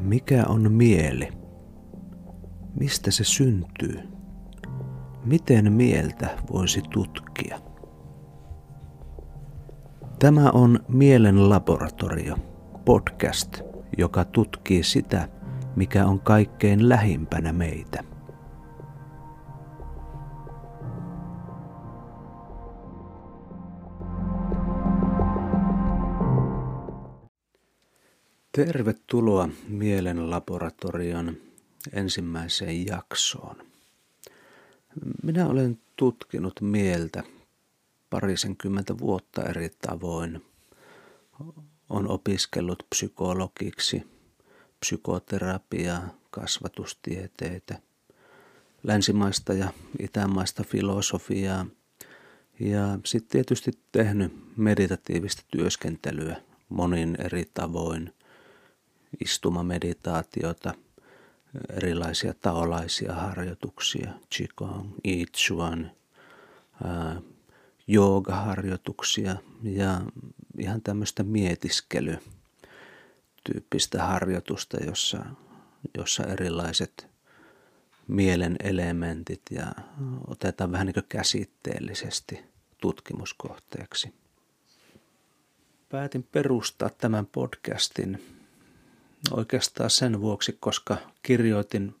Mikä on mieli? Mistä se syntyy? Miten mieltä voisi tutkia? Tämä on Mielen laboratorio, podcast, joka tutkii sitä, mikä on kaikkein lähimpänä meitä. Tervetuloa Mielen laboratorion ensimmäiseen jaksoon. Minä olen tutkinut mieltä parisenkymmentä vuotta eri tavoin. On opiskellut psykologiksi, psykoterapiaa, kasvatustieteitä, länsimaista ja itämaista filosofiaa ja sitten tietysti tehnyt meditatiivista työskentelyä monin eri tavoin – istumameditaatiota, erilaisia taolaisia harjoituksia, Qigong, I joogaharjoituksia ja ihan tämmöistä mietiskelytyyppistä harjoitusta, jossa, jossa erilaiset mielen elementit ja otetaan vähän niin käsitteellisesti tutkimuskohteeksi. Päätin perustaa tämän podcastin oikeastaan sen vuoksi, koska kirjoitin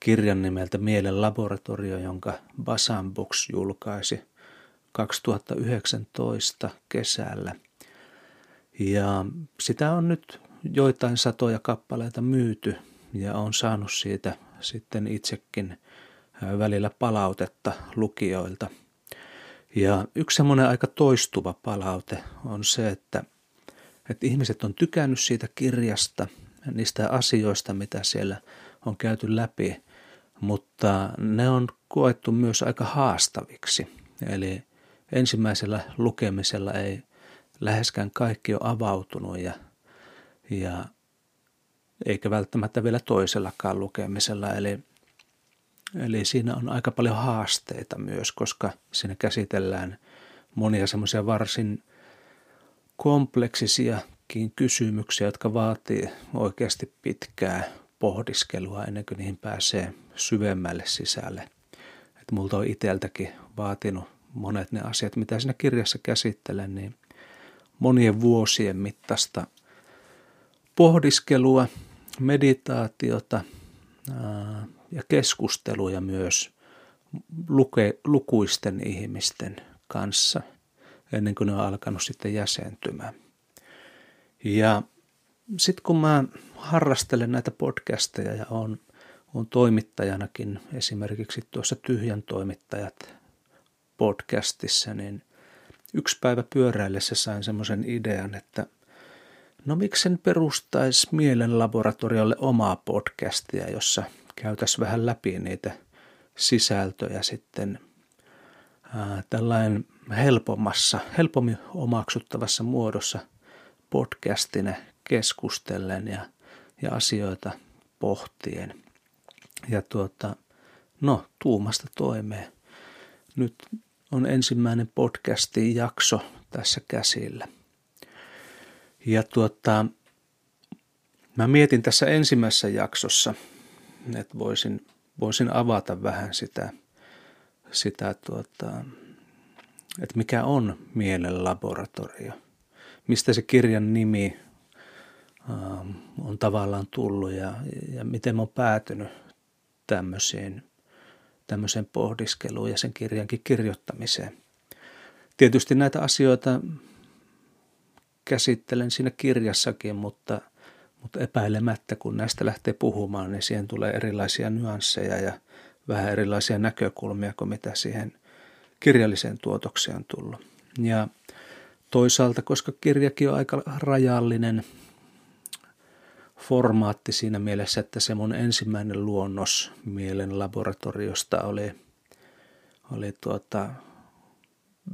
kirjan nimeltä Mielen laboratorio, jonka Basan Books julkaisi 2019 kesällä. Ja sitä on nyt joitain satoja kappaleita myyty ja on saanut siitä sitten itsekin välillä palautetta lukijoilta. Ja yksi semmoinen aika toistuva palaute on se, että – että ihmiset on tykännyt siitä kirjasta, niistä asioista, mitä siellä on käyty läpi, mutta ne on koettu myös aika haastaviksi. Eli ensimmäisellä lukemisella ei läheskään kaikki ole avautunut ja, ja eikä välttämättä vielä toisellakaan lukemisella. Eli, eli siinä on aika paljon haasteita myös, koska siinä käsitellään monia semmoisia varsin – kompleksisiakin kysymyksiä, jotka vaatii oikeasti pitkää pohdiskelua ennen kuin niihin pääsee syvemmälle sisälle. Että multa on itseltäkin vaatinut monet ne asiat, mitä siinä kirjassa käsittelen, niin monien vuosien mittaista pohdiskelua, meditaatiota ja keskusteluja myös lukuisten ihmisten kanssa – ennen kuin ne on alkanut sitten jäsentymään. Ja sitten kun mä harrastelen näitä podcasteja ja on, on toimittajanakin esimerkiksi tuossa Tyhjän toimittajat podcastissa, niin yksi päivä pyöräillessä sain semmoisen idean, että no miksen perustaisi mielen laboratoriolle omaa podcastia, jossa käytäisiin vähän läpi niitä sisältöjä sitten tällainen helpommassa, helpommin omaksuttavassa muodossa podcastine keskustellen ja, ja asioita pohtien. Ja tuota, no, tuumasta toimeen. Nyt on ensimmäinen podcastin jakso tässä käsillä. Ja tuota, mä mietin tässä ensimmäisessä jaksossa, että voisin, voisin avata vähän sitä, sitä tuota, että mikä on mielen laboratorio. Mistä se kirjan nimi ähm, on tavallaan tullut ja, ja miten mä oon päätynyt tämmöiseen, tämmöiseen pohdiskeluun ja sen kirjankin kirjoittamiseen. Tietysti näitä asioita käsittelen siinä kirjassakin, mutta, mutta epäilemättä kun näistä lähtee puhumaan, niin siihen tulee erilaisia nyansseja ja vähän erilaisia näkökulmia kuin mitä siihen – kirjalliseen tuotokseen tullut. Ja toisaalta, koska kirjakin on aika rajallinen formaatti siinä mielessä, että se mun ensimmäinen luonnos mielen laboratoriosta oli, oli tuota,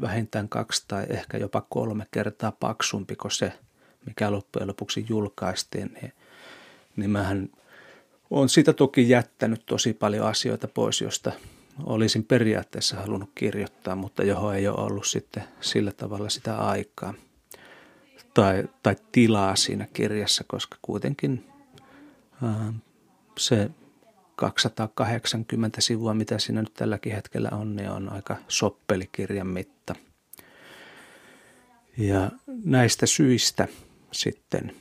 vähintään kaksi tai ehkä jopa kolme kertaa paksumpi kuin se, mikä loppujen lopuksi julkaistiin, niin, niin mähän olen siitä toki jättänyt tosi paljon asioita pois, josta olisin periaatteessa halunnut kirjoittaa, mutta johon ei ole ollut sitten sillä tavalla sitä aikaa tai, tai tilaa siinä kirjassa, koska kuitenkin Se 280 sivua, mitä siinä nyt tälläkin hetkellä on, niin on aika soppelikirjan mitta. Ja näistä syistä sitten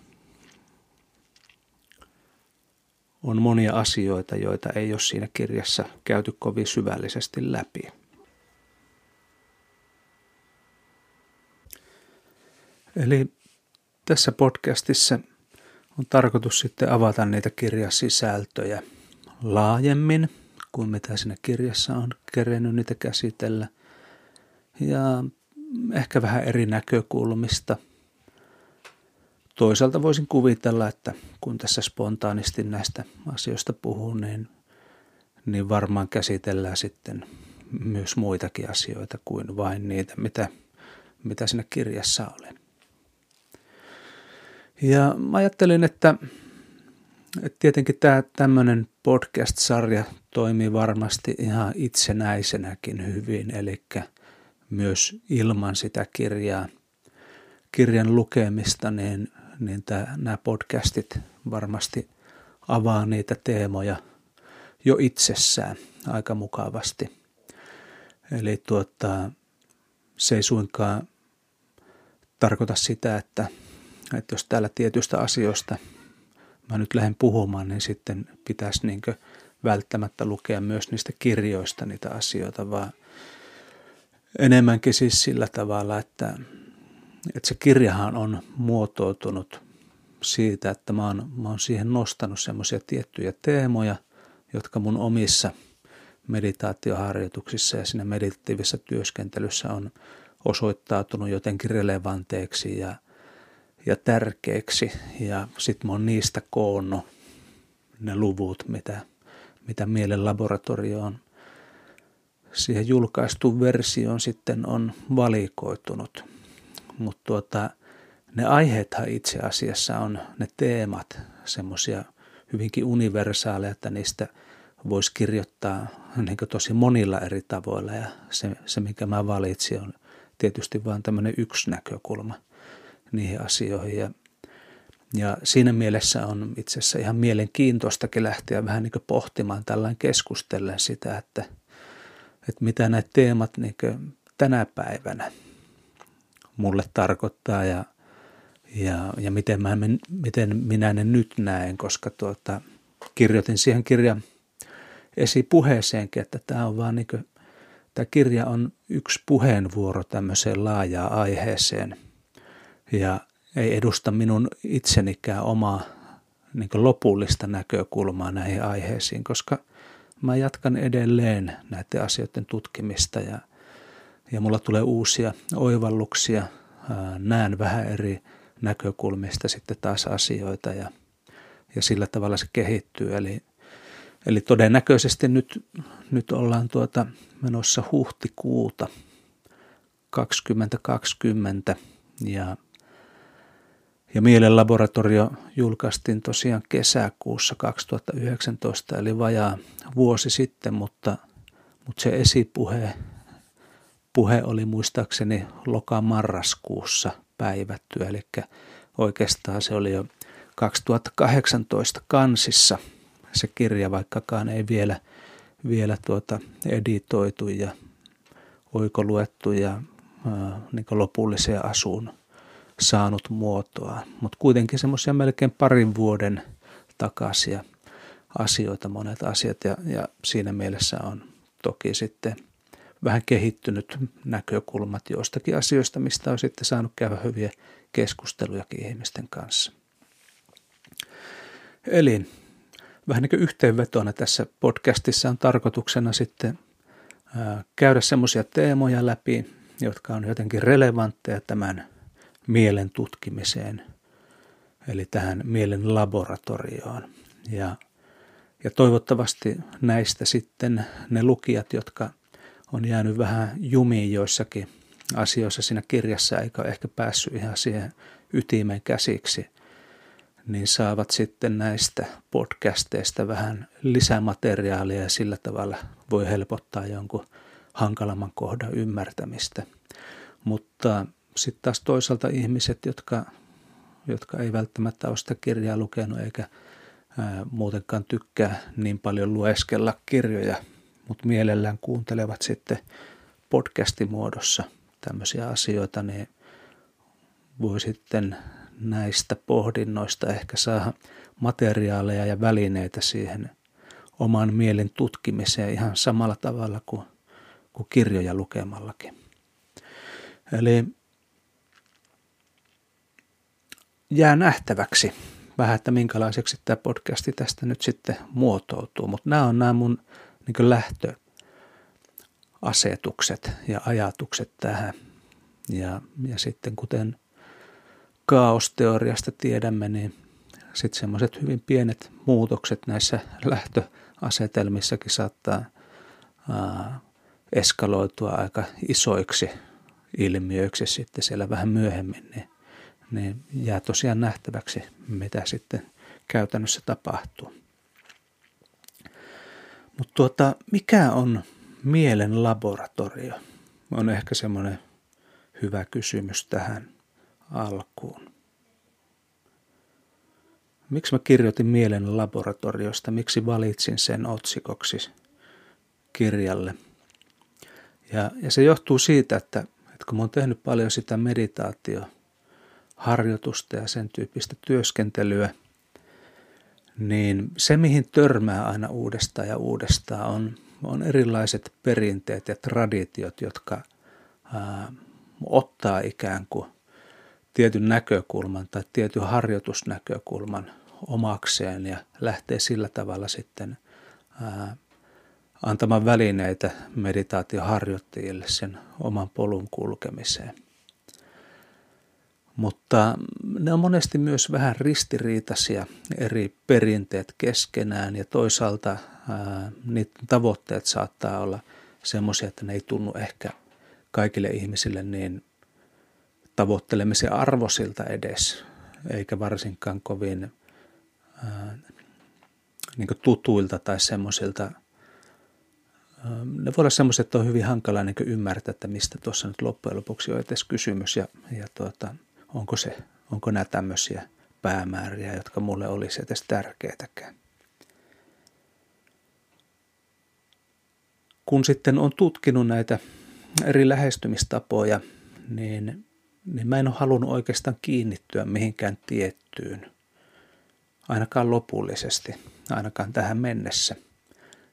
on monia asioita, joita ei ole siinä kirjassa käyty kovin syvällisesti läpi. Eli tässä podcastissa on tarkoitus sitten avata niitä kirjasisältöjä laajemmin kuin mitä siinä kirjassa on kerennyt niitä käsitellä. Ja ehkä vähän eri näkökulmista. Toisaalta voisin kuvitella, että kun tässä spontaanisti näistä asioista puhuu, niin, niin varmaan käsitellään sitten myös muitakin asioita kuin vain niitä, mitä, mitä siinä kirjassa oli. Ja mä ajattelin, että, että tietenkin tämä tämmöinen podcast-sarja toimii varmasti ihan itsenäisenäkin hyvin, eli myös ilman sitä kirjaa, kirjan lukemista, niin, niin tämä, nämä podcastit varmasti avaa niitä teemoja jo itsessään aika mukavasti. Eli tuota, se ei suinkaan tarkoita sitä, että että jos täällä tietystä asioista mä nyt lähden puhumaan, niin sitten pitäisi niin välttämättä lukea myös niistä kirjoista niitä asioita, vaan enemmänkin siis sillä tavalla, että, että se kirjahan on muotoutunut siitä, että mä oon, mä oon siihen nostanut semmoisia tiettyjä teemoja, jotka mun omissa meditaatioharjoituksissa ja siinä meditatiivisessa työskentelyssä on osoittautunut jotenkin relevanteiksi ja – ja tärkeäksi. Ja sitten mä oon niistä koonnut ne luvut, mitä, mitä mielen laboratorio on siihen julkaistuun versioon sitten on valikoitunut. Mutta tuota, ne aiheethan itse asiassa on ne teemat semmoisia hyvinkin universaaleja, että niistä voisi kirjoittaa niin tosi monilla eri tavoilla ja se, se mikä mä valitsin on tietysti vain tämmöinen yksi näkökulma – niihin asioihin. Ja, ja siinä mielessä on itse asiassa ihan mielenkiintoistakin lähteä vähän niin pohtimaan tällainen keskustellen sitä, että, että mitä nämä teemat niin tänä päivänä mulle tarkoittaa ja, ja, ja miten, mä, miten minä ne nyt näen, koska tuota, kirjoitin siihen kirjan esipuheeseenkin, että tämä on vaan niin kuin, tämä kirja on yksi puheenvuoro tämmöiseen laajaan aiheeseen – ja ei edusta minun itsenikään omaa niin lopullista näkökulmaa näihin aiheisiin, koska mä jatkan edelleen näiden asioiden tutkimista ja, ja mulla tulee uusia oivalluksia, näen vähän eri näkökulmista sitten taas asioita ja, ja sillä tavalla se kehittyy. Eli, eli todennäköisesti nyt, nyt ollaan tuota menossa huhtikuuta 2020 ja ja Mielen laboratorio julkaistiin tosiaan kesäkuussa 2019, eli vajaa vuosi sitten, mutta, mutta se esipuhe puhe oli muistaakseni loka-marraskuussa päivätty, eli oikeastaan se oli jo 2018 kansissa. Se kirja, vaikkakaan ei vielä, vielä tuota editoitu ja oikoluettu ja ää, niin lopulliseen asuun saanut muotoa, mutta kuitenkin semmoisia melkein parin vuoden takaisia asioita, monet asiat ja, ja siinä mielessä on toki sitten vähän kehittynyt näkökulmat joistakin asioista, mistä on sitten saanut käydä hyviä keskustelujakin ihmisten kanssa. Eli vähän niin kuin yhteenvetona tässä podcastissa on tarkoituksena sitten käydä semmoisia teemoja läpi, jotka on jotenkin relevantteja tämän mielen tutkimiseen, eli tähän mielen laboratorioon. Ja, ja toivottavasti näistä sitten ne lukijat, jotka on jäänyt vähän jumiin joissakin asioissa siinä kirjassa, eikä ehkä päässyt ihan siihen ytimeen käsiksi, niin saavat sitten näistä podcasteista vähän lisämateriaalia ja sillä tavalla voi helpottaa jonkun hankalamman kohdan ymmärtämistä. Mutta sitten taas toisaalta ihmiset, jotka, jotka ei välttämättä ole sitä kirjaa lukenut eikä, muutenkaan tykkää niin paljon lueskella kirjoja, mutta mielellään kuuntelevat sitten podcastimuodossa tämmöisiä asioita, niin voi sitten näistä pohdinnoista ehkä saada materiaaleja ja välineitä siihen oman mielen tutkimiseen ihan samalla tavalla kuin, kuin kirjoja lukemallakin. Eli jää nähtäväksi vähän, että minkälaiseksi tämä podcasti tästä nyt sitten muotoutuu. Mutta nämä on nämä mun niin lähtöasetukset ja ajatukset tähän. Ja, ja sitten kuten kaosteoriasta tiedämme, niin sitten semmoiset hyvin pienet muutokset näissä lähtöasetelmissakin saattaa ää, eskaloitua aika isoiksi ilmiöiksi sitten siellä vähän myöhemmin, niin, niin jää tosiaan nähtäväksi, mitä sitten käytännössä tapahtuu. Mutta tuota, mikä on mielen laboratorio? On ehkä semmoinen hyvä kysymys tähän alkuun. Miksi mä kirjoitin mielen laboratoriosta? Miksi valitsin sen otsikoksi kirjalle? Ja, ja se johtuu siitä, että, että kun mä oon tehnyt paljon sitä meditaatioharjoitusta ja sen tyyppistä työskentelyä, niin se, mihin törmää aina uudestaan ja uudestaan, on, on erilaiset perinteet ja traditiot, jotka ää, ottaa ikään kuin tietyn näkökulman tai tietyn harjoitusnäkökulman omakseen ja lähtee sillä tavalla sitten ää, antamaan välineitä meditaatioharjoittajille sen oman polun kulkemiseen. Mutta ne on monesti myös vähän ristiriitaisia eri perinteet keskenään ja toisaalta niiden tavoitteet saattaa olla semmoisia, että ne ei tunnu ehkä kaikille ihmisille niin tavoittelemisen arvosilta edes, eikä varsinkaan kovin ää, niin tutuilta tai semmoisilta. Ne voi olla semmoiset, että on hyvin hankala niin ymmärtää, että mistä tuossa nyt loppujen lopuksi on edes kysymys ja, ja tuota, onko, se, onko nämä tämmöisiä päämääriä, jotka mulle olisi edes tärkeitäkään. Kun sitten on tutkinut näitä eri lähestymistapoja, niin, niin mä en ole halunnut oikeastaan kiinnittyä mihinkään tiettyyn, ainakaan lopullisesti, ainakaan tähän mennessä.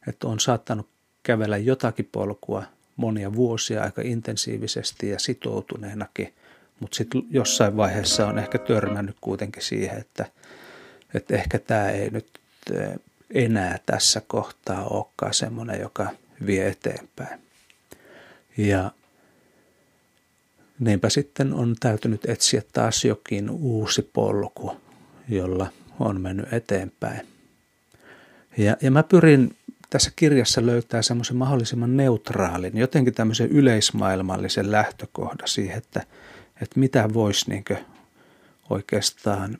Että on saattanut kävellä jotakin polkua monia vuosia aika intensiivisesti ja sitoutuneenakin, mutta sitten jossain vaiheessa on ehkä törmännyt kuitenkin siihen, että, että ehkä tämä ei nyt eh, enää tässä kohtaa olekaan semmoinen, joka vie eteenpäin. Ja niinpä sitten on täytynyt etsiä taas jokin uusi polku, jolla on mennyt eteenpäin. Ja, ja mä pyrin tässä kirjassa löytää semmoisen mahdollisimman neutraalin, jotenkin tämmöisen yleismaailmallisen lähtökohdan siihen, että, että mitä voisi niin oikeastaan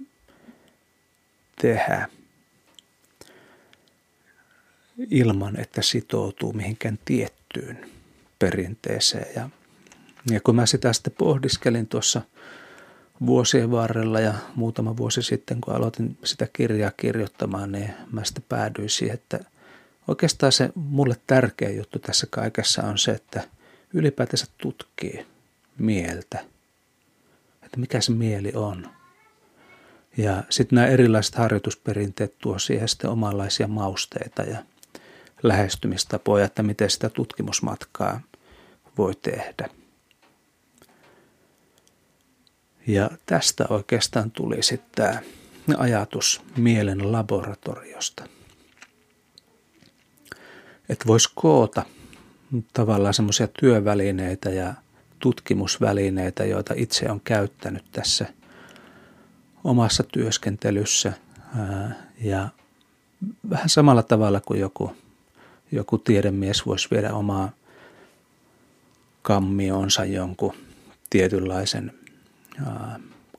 tehdä ilman, että sitoutuu mihinkään tiettyyn perinteeseen. Ja, ja kun mä sitä sitten pohdiskelin tuossa vuosien varrella ja muutama vuosi sitten, kun aloitin sitä kirjaa kirjoittamaan, niin mä sitten päädyin siihen, että – Oikeastaan se mulle tärkeä juttu tässä kaikessa on se, että ylipäätänsä tutkii mieltä, että mikä se mieli on. Ja sitten nämä erilaiset harjoitusperinteet tuo siihen sitten omanlaisia mausteita ja lähestymistapoja, että miten sitä tutkimusmatkaa voi tehdä. Ja tästä oikeastaan tuli sitten tämä ajatus mielen laboratoriosta – että voisi koota tavallaan semmoisia työvälineitä ja tutkimusvälineitä, joita itse on käyttänyt tässä omassa työskentelyssä ja vähän samalla tavalla kuin joku, joku tiedemies voisi viedä omaa kammionsa jonkun tietynlaisen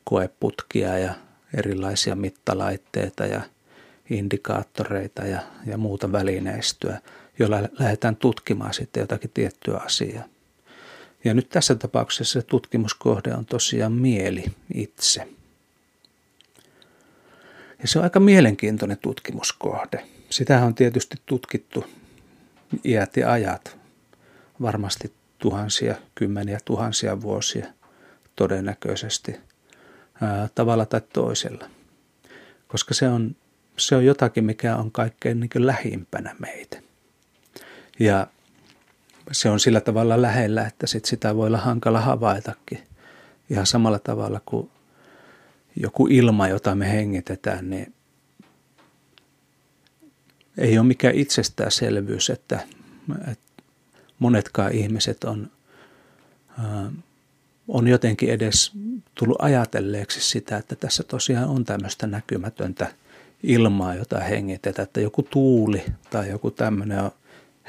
koeputkia ja erilaisia mittalaitteita ja indikaattoreita ja, ja muuta välineistöä – jolla lähdetään tutkimaan sitten jotakin tiettyä asiaa. Ja nyt tässä tapauksessa se tutkimuskohde on tosiaan mieli itse. Ja se on aika mielenkiintoinen tutkimuskohde. Sitä on tietysti tutkittu iät ja ajat, varmasti tuhansia, kymmeniä tuhansia vuosia todennäköisesti tavalla tai toisella. Koska se on, se on jotakin, mikä on kaikkein niin lähimpänä meitä. Ja se on sillä tavalla lähellä, että sit sitä voi olla hankala havaitakin. Ihan samalla tavalla kuin joku ilma, jota me hengitetään, niin ei ole mikään itsestäänselvyys, että, että monetkaan ihmiset on, on jotenkin edes tullut ajatelleeksi sitä, että tässä tosiaan on tämmöistä näkymätöntä ilmaa, jota hengitetään, että joku tuuli tai joku tämmöinen on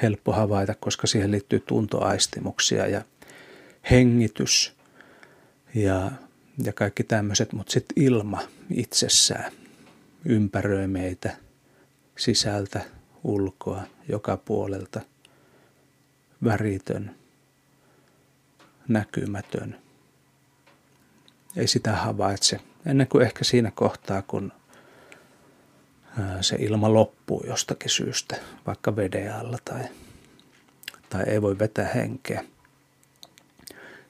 helppo havaita, koska siihen liittyy tuntoaistimuksia ja hengitys ja, ja kaikki tämmöiset, mutta sitten ilma itsessään ympäröi meitä sisältä, ulkoa, joka puolelta, väritön, näkymätön. Ei sitä havaitse. Ennen kuin ehkä siinä kohtaa, kun se ilma loppuu jostakin syystä, vaikka veden alla tai, tai ei voi vetää henkeä.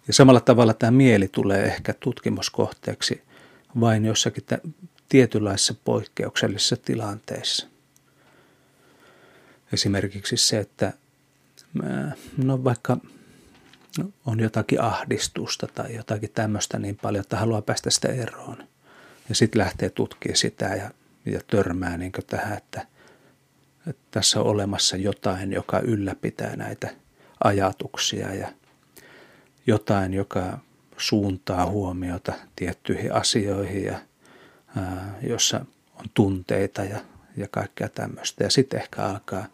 Ja samalla tavalla tämä mieli tulee ehkä tutkimuskohteeksi vain jossakin tietynlaisissa poikkeuksellisissa tilanteissa. Esimerkiksi se, että no vaikka on jotakin ahdistusta tai jotakin tämmöistä niin paljon, että haluaa päästä sitä eroon. Ja sitten lähtee tutkimaan sitä ja ja törmää niin tähän, että, että tässä on olemassa jotain, joka ylläpitää näitä ajatuksia ja jotain, joka suuntaa huomiota tiettyihin asioihin ja ää, jossa on tunteita ja, ja kaikkea tämmöistä. Ja sitten ehkä alkaa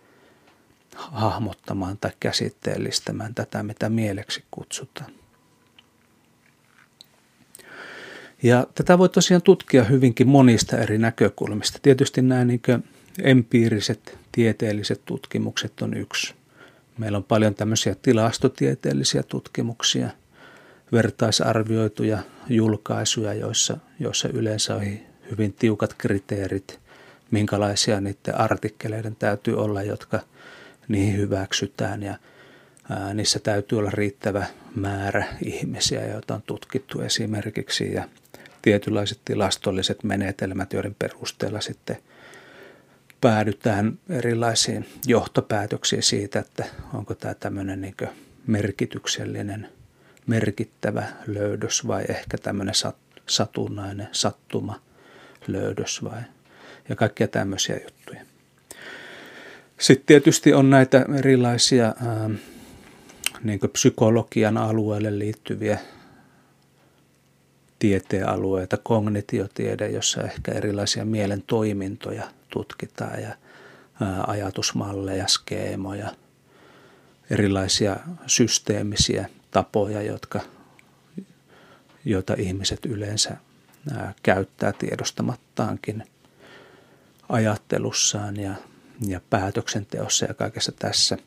hahmottamaan tai käsitteellistämään tätä, mitä mieleksi kutsutaan. Ja tätä voi tosiaan tutkia hyvinkin monista eri näkökulmista. Tietysti nämä niin empiiriset tieteelliset tutkimukset on yksi. Meillä on paljon tämmöisiä tilastotieteellisiä tutkimuksia, vertaisarvioituja julkaisuja, joissa, joissa yleensä on hyvin tiukat kriteerit, minkälaisia niiden artikkeleiden täytyy olla, jotka niihin hyväksytään. Ja ää, niissä täytyy olla riittävä määrä ihmisiä, joita on tutkittu esimerkiksi. Ja tietynlaiset tilastolliset menetelmät, joiden perusteella sitten päädytään erilaisiin johtopäätöksiin siitä, että onko tämä tämmöinen niin merkityksellinen, merkittävä löydös vai ehkä tämmöinen satunnainen sattuma löydös vai ja kaikkia tämmöisiä juttuja. Sitten tietysti on näitä erilaisia ää, niin psykologian alueelle liittyviä tieteenalueita, kognitiotiede, jossa ehkä erilaisia mielen toimintoja tutkitaan ja ajatusmalleja, skeemoja, erilaisia systeemisiä tapoja, jotka, joita ihmiset yleensä käyttää tiedostamattaankin ajattelussaan ja, ja päätöksenteossa ja kaikessa tässä –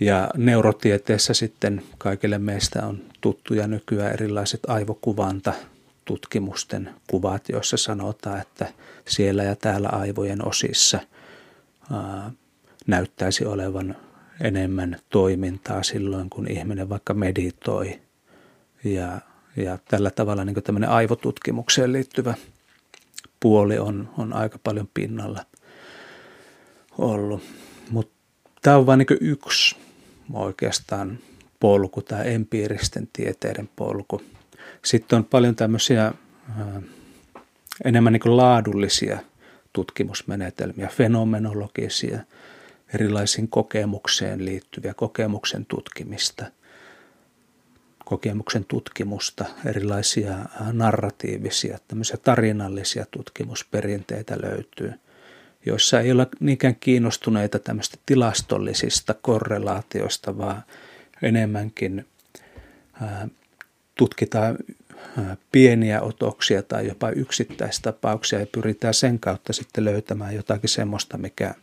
ja neurotieteessä sitten kaikille meistä on tuttuja nykyään erilaiset aivokuvanta tutkimusten kuvat, joissa sanotaan, että siellä ja täällä aivojen osissa ää, näyttäisi olevan enemmän toimintaa silloin, kun ihminen vaikka meditoi. Ja, ja tällä tavalla niin tämmöinen aivotutkimukseen liittyvä puoli on, on aika paljon pinnalla ollut. Mutta tämä on vain niin yksi oikeastaan polku, tämä empiiristen tieteiden polku. Sitten on paljon tämmöisiä ää, enemmän niin laadullisia tutkimusmenetelmiä, fenomenologisia, erilaisiin kokemukseen liittyviä kokemuksen tutkimista, kokemuksen tutkimusta, erilaisia narratiivisia, tämmöisiä tarinallisia tutkimusperinteitä löytyy – joissa ei olla niinkään kiinnostuneita tämmöistä tilastollisista korrelaatioista, vaan enemmänkin tutkitaan pieniä otoksia tai jopa yksittäistapauksia ja pyritään sen kautta sitten löytämään jotakin semmoista, mikä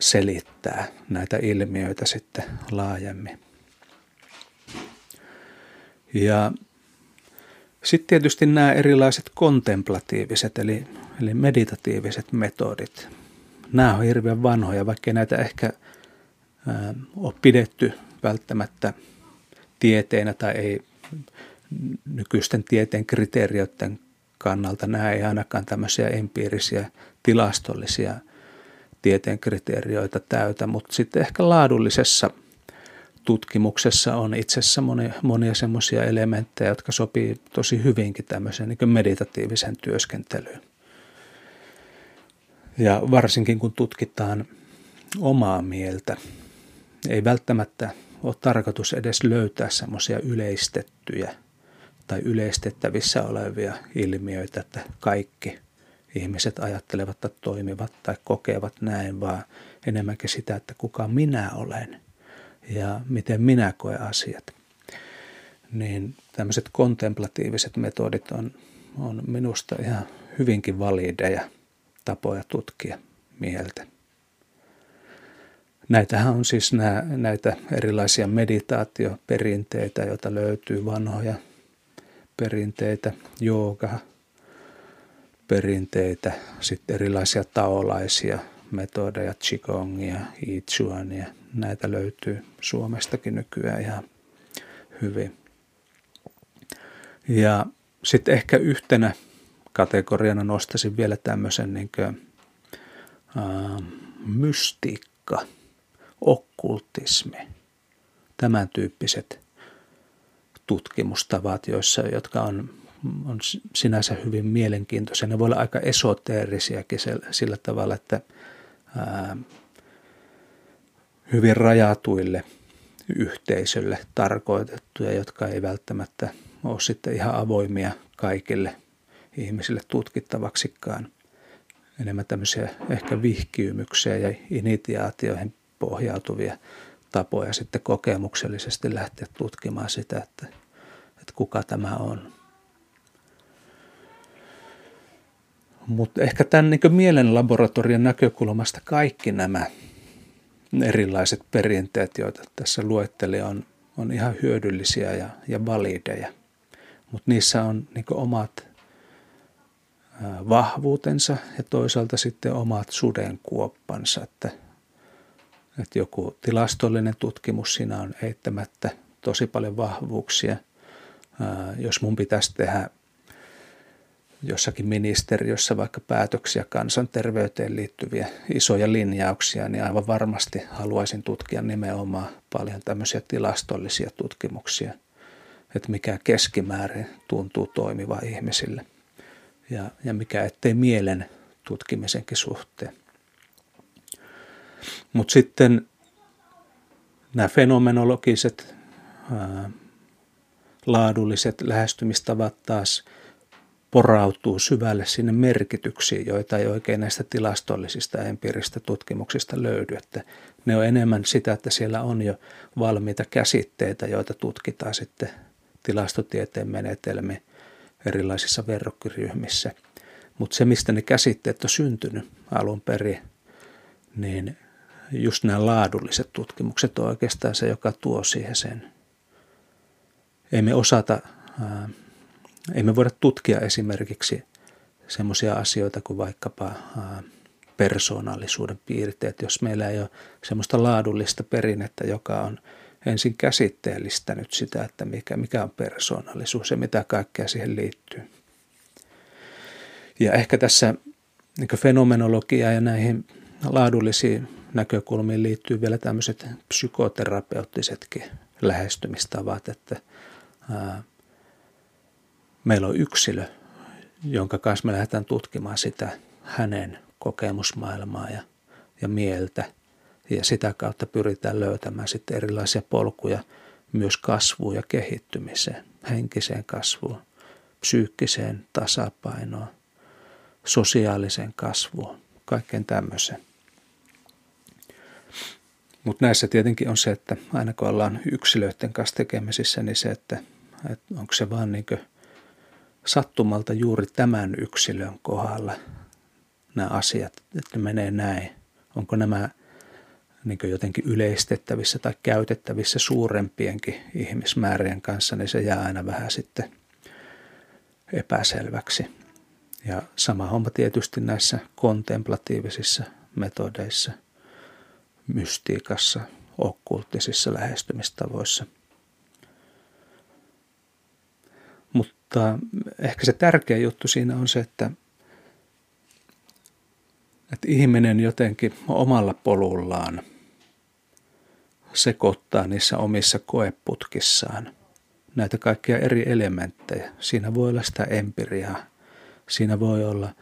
selittää näitä ilmiöitä sitten laajemmin. Ja Sitten tietysti nämä erilaiset kontemplatiiviset eli, eli meditatiiviset metodit. Nämä on hirveän vanhoja, vaikka näitä ehkä ää, ole pidetty välttämättä tieteenä tai ei nykyisten tieteen kriteerioiden kannalta. Nämä ei ainakaan tämmöisiä empiirisiä tilastollisia tieteen kriteerioita täytä, mutta sitten ehkä laadullisessa tutkimuksessa on itse asiassa monia, monia semmoisia elementtejä, jotka sopii tosi hyvinkin tämmöiseen niin meditatiiviseen työskentelyyn. Ja varsinkin kun tutkitaan omaa mieltä, ei välttämättä ole tarkoitus edes löytää semmoisia yleistettyjä tai yleistettävissä olevia ilmiöitä, että kaikki ihmiset ajattelevat tai toimivat tai kokevat näin, vaan enemmänkin sitä, että kuka minä olen ja miten minä koen asiat. Niin tämmöiset kontemplatiiviset metodit on, on minusta ihan hyvinkin valideja tapoja tutkia mieltä. Näitähän on siis nää, näitä erilaisia meditaatioperinteitä, joita löytyy vanhoja perinteitä, jooga, perinteitä, sitten erilaisia taolaisia metodeja, qigongia, i chuania. Näitä löytyy Suomestakin nykyään ihan hyvin. Ja sitten ehkä yhtenä kategoriana nostaisin vielä tämmöisen niin kuin, ää, mystiikka, okkultismi, tämän tyyppiset tutkimustavat, joissa, jotka on, on sinänsä hyvin mielenkiintoisia. Ne voi olla aika esoteerisiakin sillä tavalla, että hyvin rajatuille yhteisölle tarkoitettuja, jotka ei välttämättä ole sitten ihan avoimia kaikille ihmisille tutkittavaksikaan. Enemmän tämmöisiä ehkä vihkiymyksiä ja initiaatioihin pohjautuvia tapoja sitten kokemuksellisesti lähteä tutkimaan sitä, että, että kuka tämä on. Mutta ehkä tämän niin mielenlaboratorion näkökulmasta kaikki nämä erilaiset perinteet, joita tässä luettelin, on, on ihan hyödyllisiä ja, ja valideja. Mutta niissä on niin omat vahvuutensa ja toisaalta sitten omat sudenkuoppansa, että, että joku tilastollinen tutkimus siinä on eittämättä tosi paljon vahvuuksia. Jos mun pitäisi tehdä jossakin ministeriössä vaikka päätöksiä kansanterveyteen liittyviä isoja linjauksia, niin aivan varmasti haluaisin tutkia nimenomaan paljon tämmöisiä tilastollisia tutkimuksia, että mikä keskimäärin tuntuu toimiva ihmisille ja, ja mikä ettei mielen tutkimisenkin suhteen. Mutta sitten nämä fenomenologiset, ää, laadulliset lähestymistavat taas – porautuu syvälle sinne merkityksiin, joita ei oikein näistä tilastollisista empiiristä tutkimuksista löydy. Että ne on enemmän sitä, että siellä on jo valmiita käsitteitä, joita tutkitaan sitten tilastotieteen menetelmiin erilaisissa verrokkiryhmissä. Mutta se, mistä ne käsitteet on syntynyt alun perin, niin just nämä laadulliset tutkimukset on oikeastaan se, joka tuo siihen sen. Ei me osata ei me voida tutkia esimerkiksi semmoisia asioita kuin vaikkapa persoonallisuuden piirteet, jos meillä ei ole semmoista laadullista perinnettä, joka on ensin käsitteellistänyt sitä, että mikä, mikä on persoonallisuus ja mitä kaikkea siihen liittyy. Ja ehkä tässä niin fenomenologia ja näihin laadullisiin näkökulmiin liittyy vielä tämmöiset psykoterapeuttisetkin lähestymistavat, että meillä on yksilö, jonka kanssa me lähdetään tutkimaan sitä hänen kokemusmaailmaa ja, ja mieltä. Ja sitä kautta pyritään löytämään sitten erilaisia polkuja myös kasvuun ja kehittymiseen, henkiseen kasvuun, psyykkiseen tasapainoon, sosiaaliseen kasvuun, kaikkeen tämmöiseen. Mutta näissä tietenkin on se, että aina kun ollaan yksilöiden kanssa tekemisissä, niin se, että, että onko se vaan niin sattumalta juuri tämän yksilön kohdalla nämä asiat, että ne menee näin. Onko nämä niin jotenkin yleistettävissä tai käytettävissä suurempienkin ihmismäärien kanssa, niin se jää aina vähän sitten epäselväksi. Ja sama homma tietysti näissä kontemplatiivisissa metodeissa, mystiikassa, okkulttisissa lähestymistavoissa. Mutta ehkä se tärkeä juttu siinä on se, että, että ihminen jotenkin omalla polullaan sekoittaa niissä omissa koeputkissaan näitä kaikkia eri elementtejä. Siinä voi olla sitä empiriaa, siinä voi olla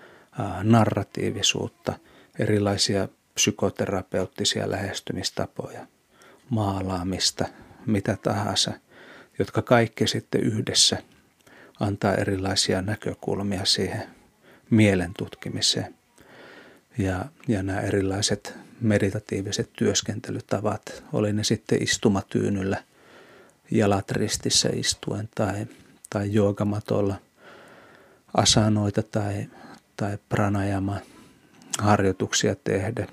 narratiivisuutta, erilaisia psykoterapeuttisia lähestymistapoja, maalaamista, mitä tahansa, jotka kaikki sitten yhdessä antaa erilaisia näkökulmia siihen mielen tutkimiseen. Ja, ja nämä erilaiset meditatiiviset työskentelytavat, oli ne sitten istumatyynyllä, jalat ristissä istuen tai, tai joogamatolla asanoita tai, tai pranajama harjoituksia tehdä.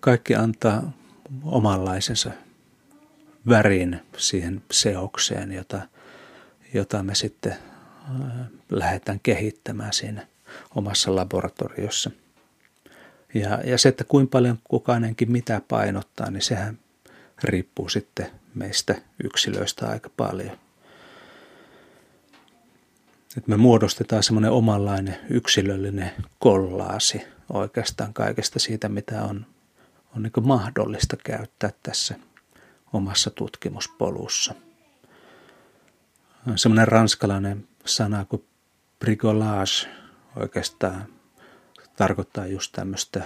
Kaikki antaa omanlaisensa värin siihen seokseen, jota, jota me sitten lähdetään kehittämään siinä omassa laboratoriossa. Ja, ja se, että kuinka paljon kukainenkin mitä painottaa, niin sehän riippuu sitten meistä yksilöistä aika paljon. Että me muodostetaan semmoinen omanlainen yksilöllinen kollaasi oikeastaan kaikesta siitä, mitä on, on niin mahdollista käyttää tässä omassa tutkimuspolussa. Semmoinen ranskalainen sana kuin bricolage oikeastaan tarkoittaa just tämmöistä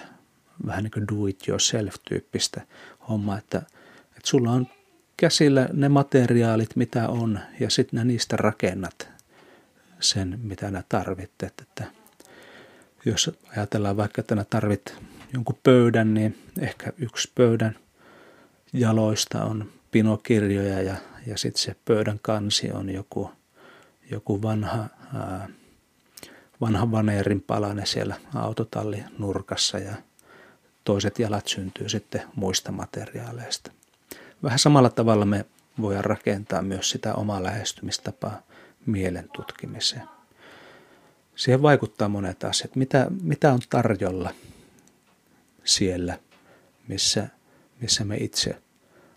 vähän niin kuin do it yourself-tyyppistä hommaa, että, että sulla on käsillä ne materiaalit, mitä on, ja sitten niistä rakennat sen, mitä nä tarvitset. Että jos ajatellaan vaikka, että nä tarvit jonkun pöydän, niin ehkä yksi pöydän jaloista on pinokirjoja ja, ja sitten se pöydän kansi on joku, joku vanha ää, vanhan vaneerin palane siellä autotallin nurkassa ja toiset jalat syntyy sitten muista materiaaleista. Vähän samalla tavalla me voidaan rakentaa myös sitä omaa lähestymistapaa mielen tutkimiseen. Siihen vaikuttaa monet asiat. Mitä, mitä on tarjolla siellä, missä, missä me itse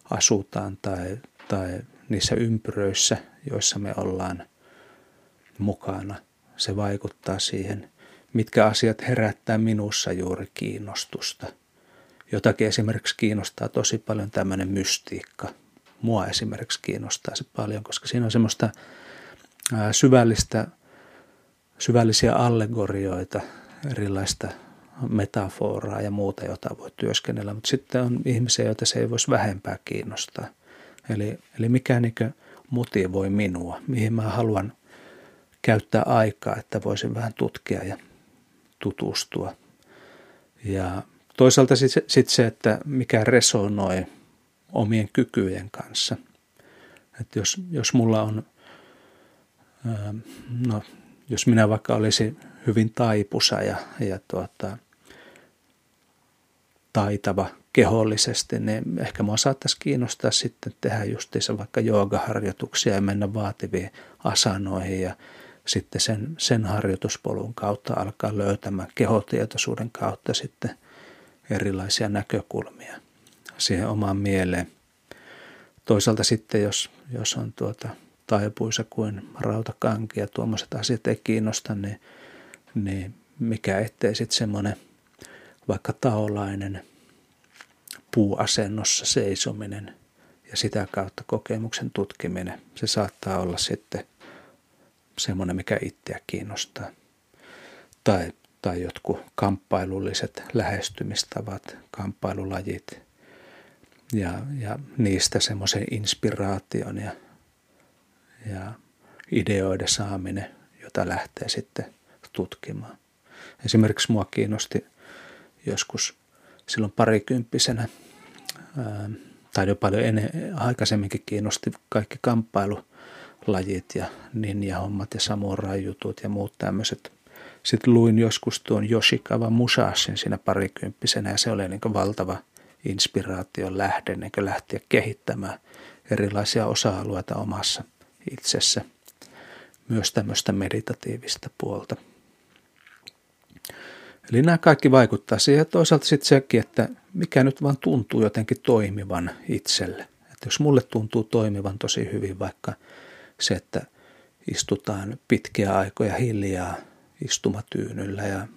asutaan tai, tai niissä ympyröissä, joissa me ollaan mukana – se vaikuttaa siihen, mitkä asiat herättää minussa juuri kiinnostusta. Jotakin esimerkiksi kiinnostaa tosi paljon tämmöinen mystiikka. Mua esimerkiksi kiinnostaa se paljon, koska siinä on semmoista syvällistä, syvällisiä allegorioita, erilaista metaforaa ja muuta, jota voi työskennellä. Mutta sitten on ihmisiä, joita se ei voisi vähempää kiinnostaa. Eli, eli mikä niin motivoi minua, mihin mä haluan käyttää aikaa, että voisin vähän tutkia ja tutustua. Ja toisaalta sitten sit se, että mikä resonoi omien kykyjen kanssa. Että jos, jos mulla on, no, jos minä vaikka olisin hyvin taipusa ja, ja tuota, taitava kehollisesti, niin ehkä mua saattaisi kiinnostaa sitten tehdä justiinsa vaikka joogaharjoituksia ja mennä vaativiin asanoihin ja sitten sen, sen harjoituspolun kautta alkaa löytämään kehotietoisuuden kautta sitten erilaisia näkökulmia siihen omaan mieleen. Toisaalta sitten, jos, jos on tuota taipuisa kuin rautakanki ja tuommoiset asiat ei kiinnosta, niin, niin mikä ettei sitten semmoinen vaikka taolainen puuasennossa seisominen ja sitä kautta kokemuksen tutkiminen, se saattaa olla sitten – semmoinen, mikä itseä kiinnostaa. Tai, tai jotkut kamppailulliset lähestymistavat, kamppailulajit ja, ja niistä semmoisen inspiraation ja, ja ideoiden saaminen, jota lähtee sitten tutkimaan. Esimerkiksi mua kiinnosti joskus silloin parikymppisenä, tai jo paljon ennen, aikaisemminkin kiinnosti kaikki kamppailu lajit ja ninja-hommat ja samurai-jutut ja muut tämmöiset. Sitten luin joskus tuon Yoshikawa Musashin siinä parikymppisenä ja se oli niin valtava inspiraation lähde niin lähteä kehittämään erilaisia osa-alueita omassa itsessä. myös tämmöistä meditatiivista puolta. Eli nämä kaikki vaikuttaa siihen toisaalta sitten sekin, että mikä nyt vaan tuntuu jotenkin toimivan itselle. Että jos mulle tuntuu toimivan tosi hyvin vaikka se, että istutaan pitkiä aikoja hiljaa istumatyynyllä ja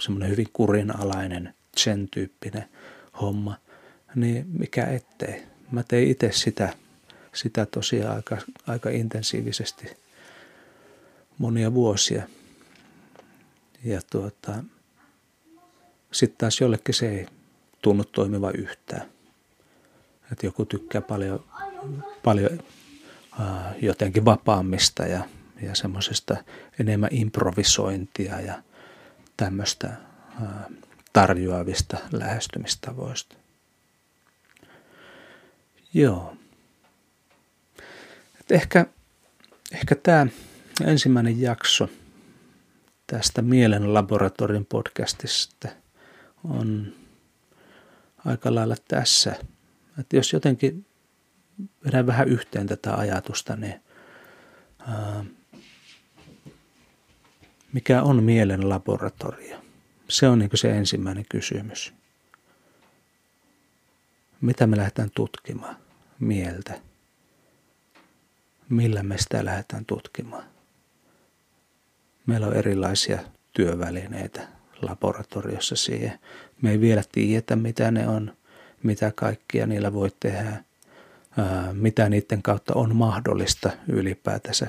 semmoinen hyvin kurinalainen sen tyyppinen homma, niin mikä ettei. Mä tein itse sitä, sitä tosiaan aika, aika intensiivisesti monia vuosia. Ja tuota, sitten taas jollekin se ei tunnu toimiva yhtään. Että joku tykkää paljon, paljon äh, jotenkin vapaammista ja, ja semmoisesta enemmän improvisointia ja tämmöistä äh, tarjoavista lähestymistavoista. Joo. Et ehkä, ehkä tämä ensimmäinen jakso tästä Mielen laboratorion podcastista on aika lailla tässä. Että jos jotenkin vedän vähän yhteen tätä ajatusta, niin ää, mikä on mielen laboratorio? Se on niin se ensimmäinen kysymys. Mitä me lähdetään tutkimaan? Mieltä. Millä me sitä lähdetään tutkimaan? Meillä on erilaisia työvälineitä laboratoriossa siihen. Me ei vielä tiedetä, mitä ne on, mitä kaikkia niillä voi tehdä, mitä niiden kautta on mahdollista ylipäätänsä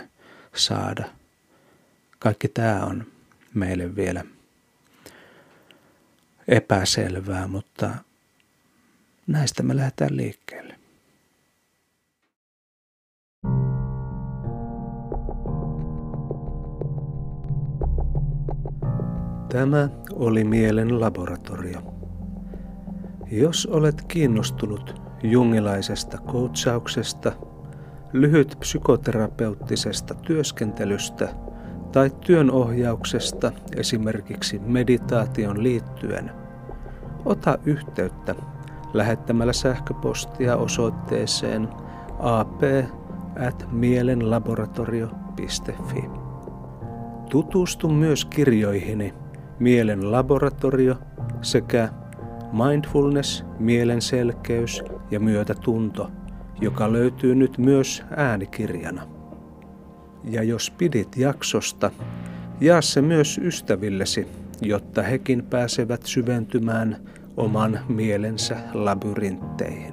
saada. Kaikki tämä on meille vielä epäselvää, mutta näistä me lähdetään liikkeelle. Tämä oli Mielen laboratorio. Jos olet kiinnostunut jungilaisesta koutsauksesta, lyhyt psykoterapeuttisesta työskentelystä tai työnohjauksesta esimerkiksi meditaation liittyen, ota yhteyttä lähettämällä sähköpostia osoitteeseen ap.mielenlaboratorio.fi. Tutustu myös kirjoihini Mielen laboratorio sekä Mindfulness, mielen selkeys ja myötätunto, joka löytyy nyt myös äänikirjana. Ja jos pidit jaksosta, jaa se myös ystävillesi, jotta hekin pääsevät syventymään oman mielensä labyrintteihin.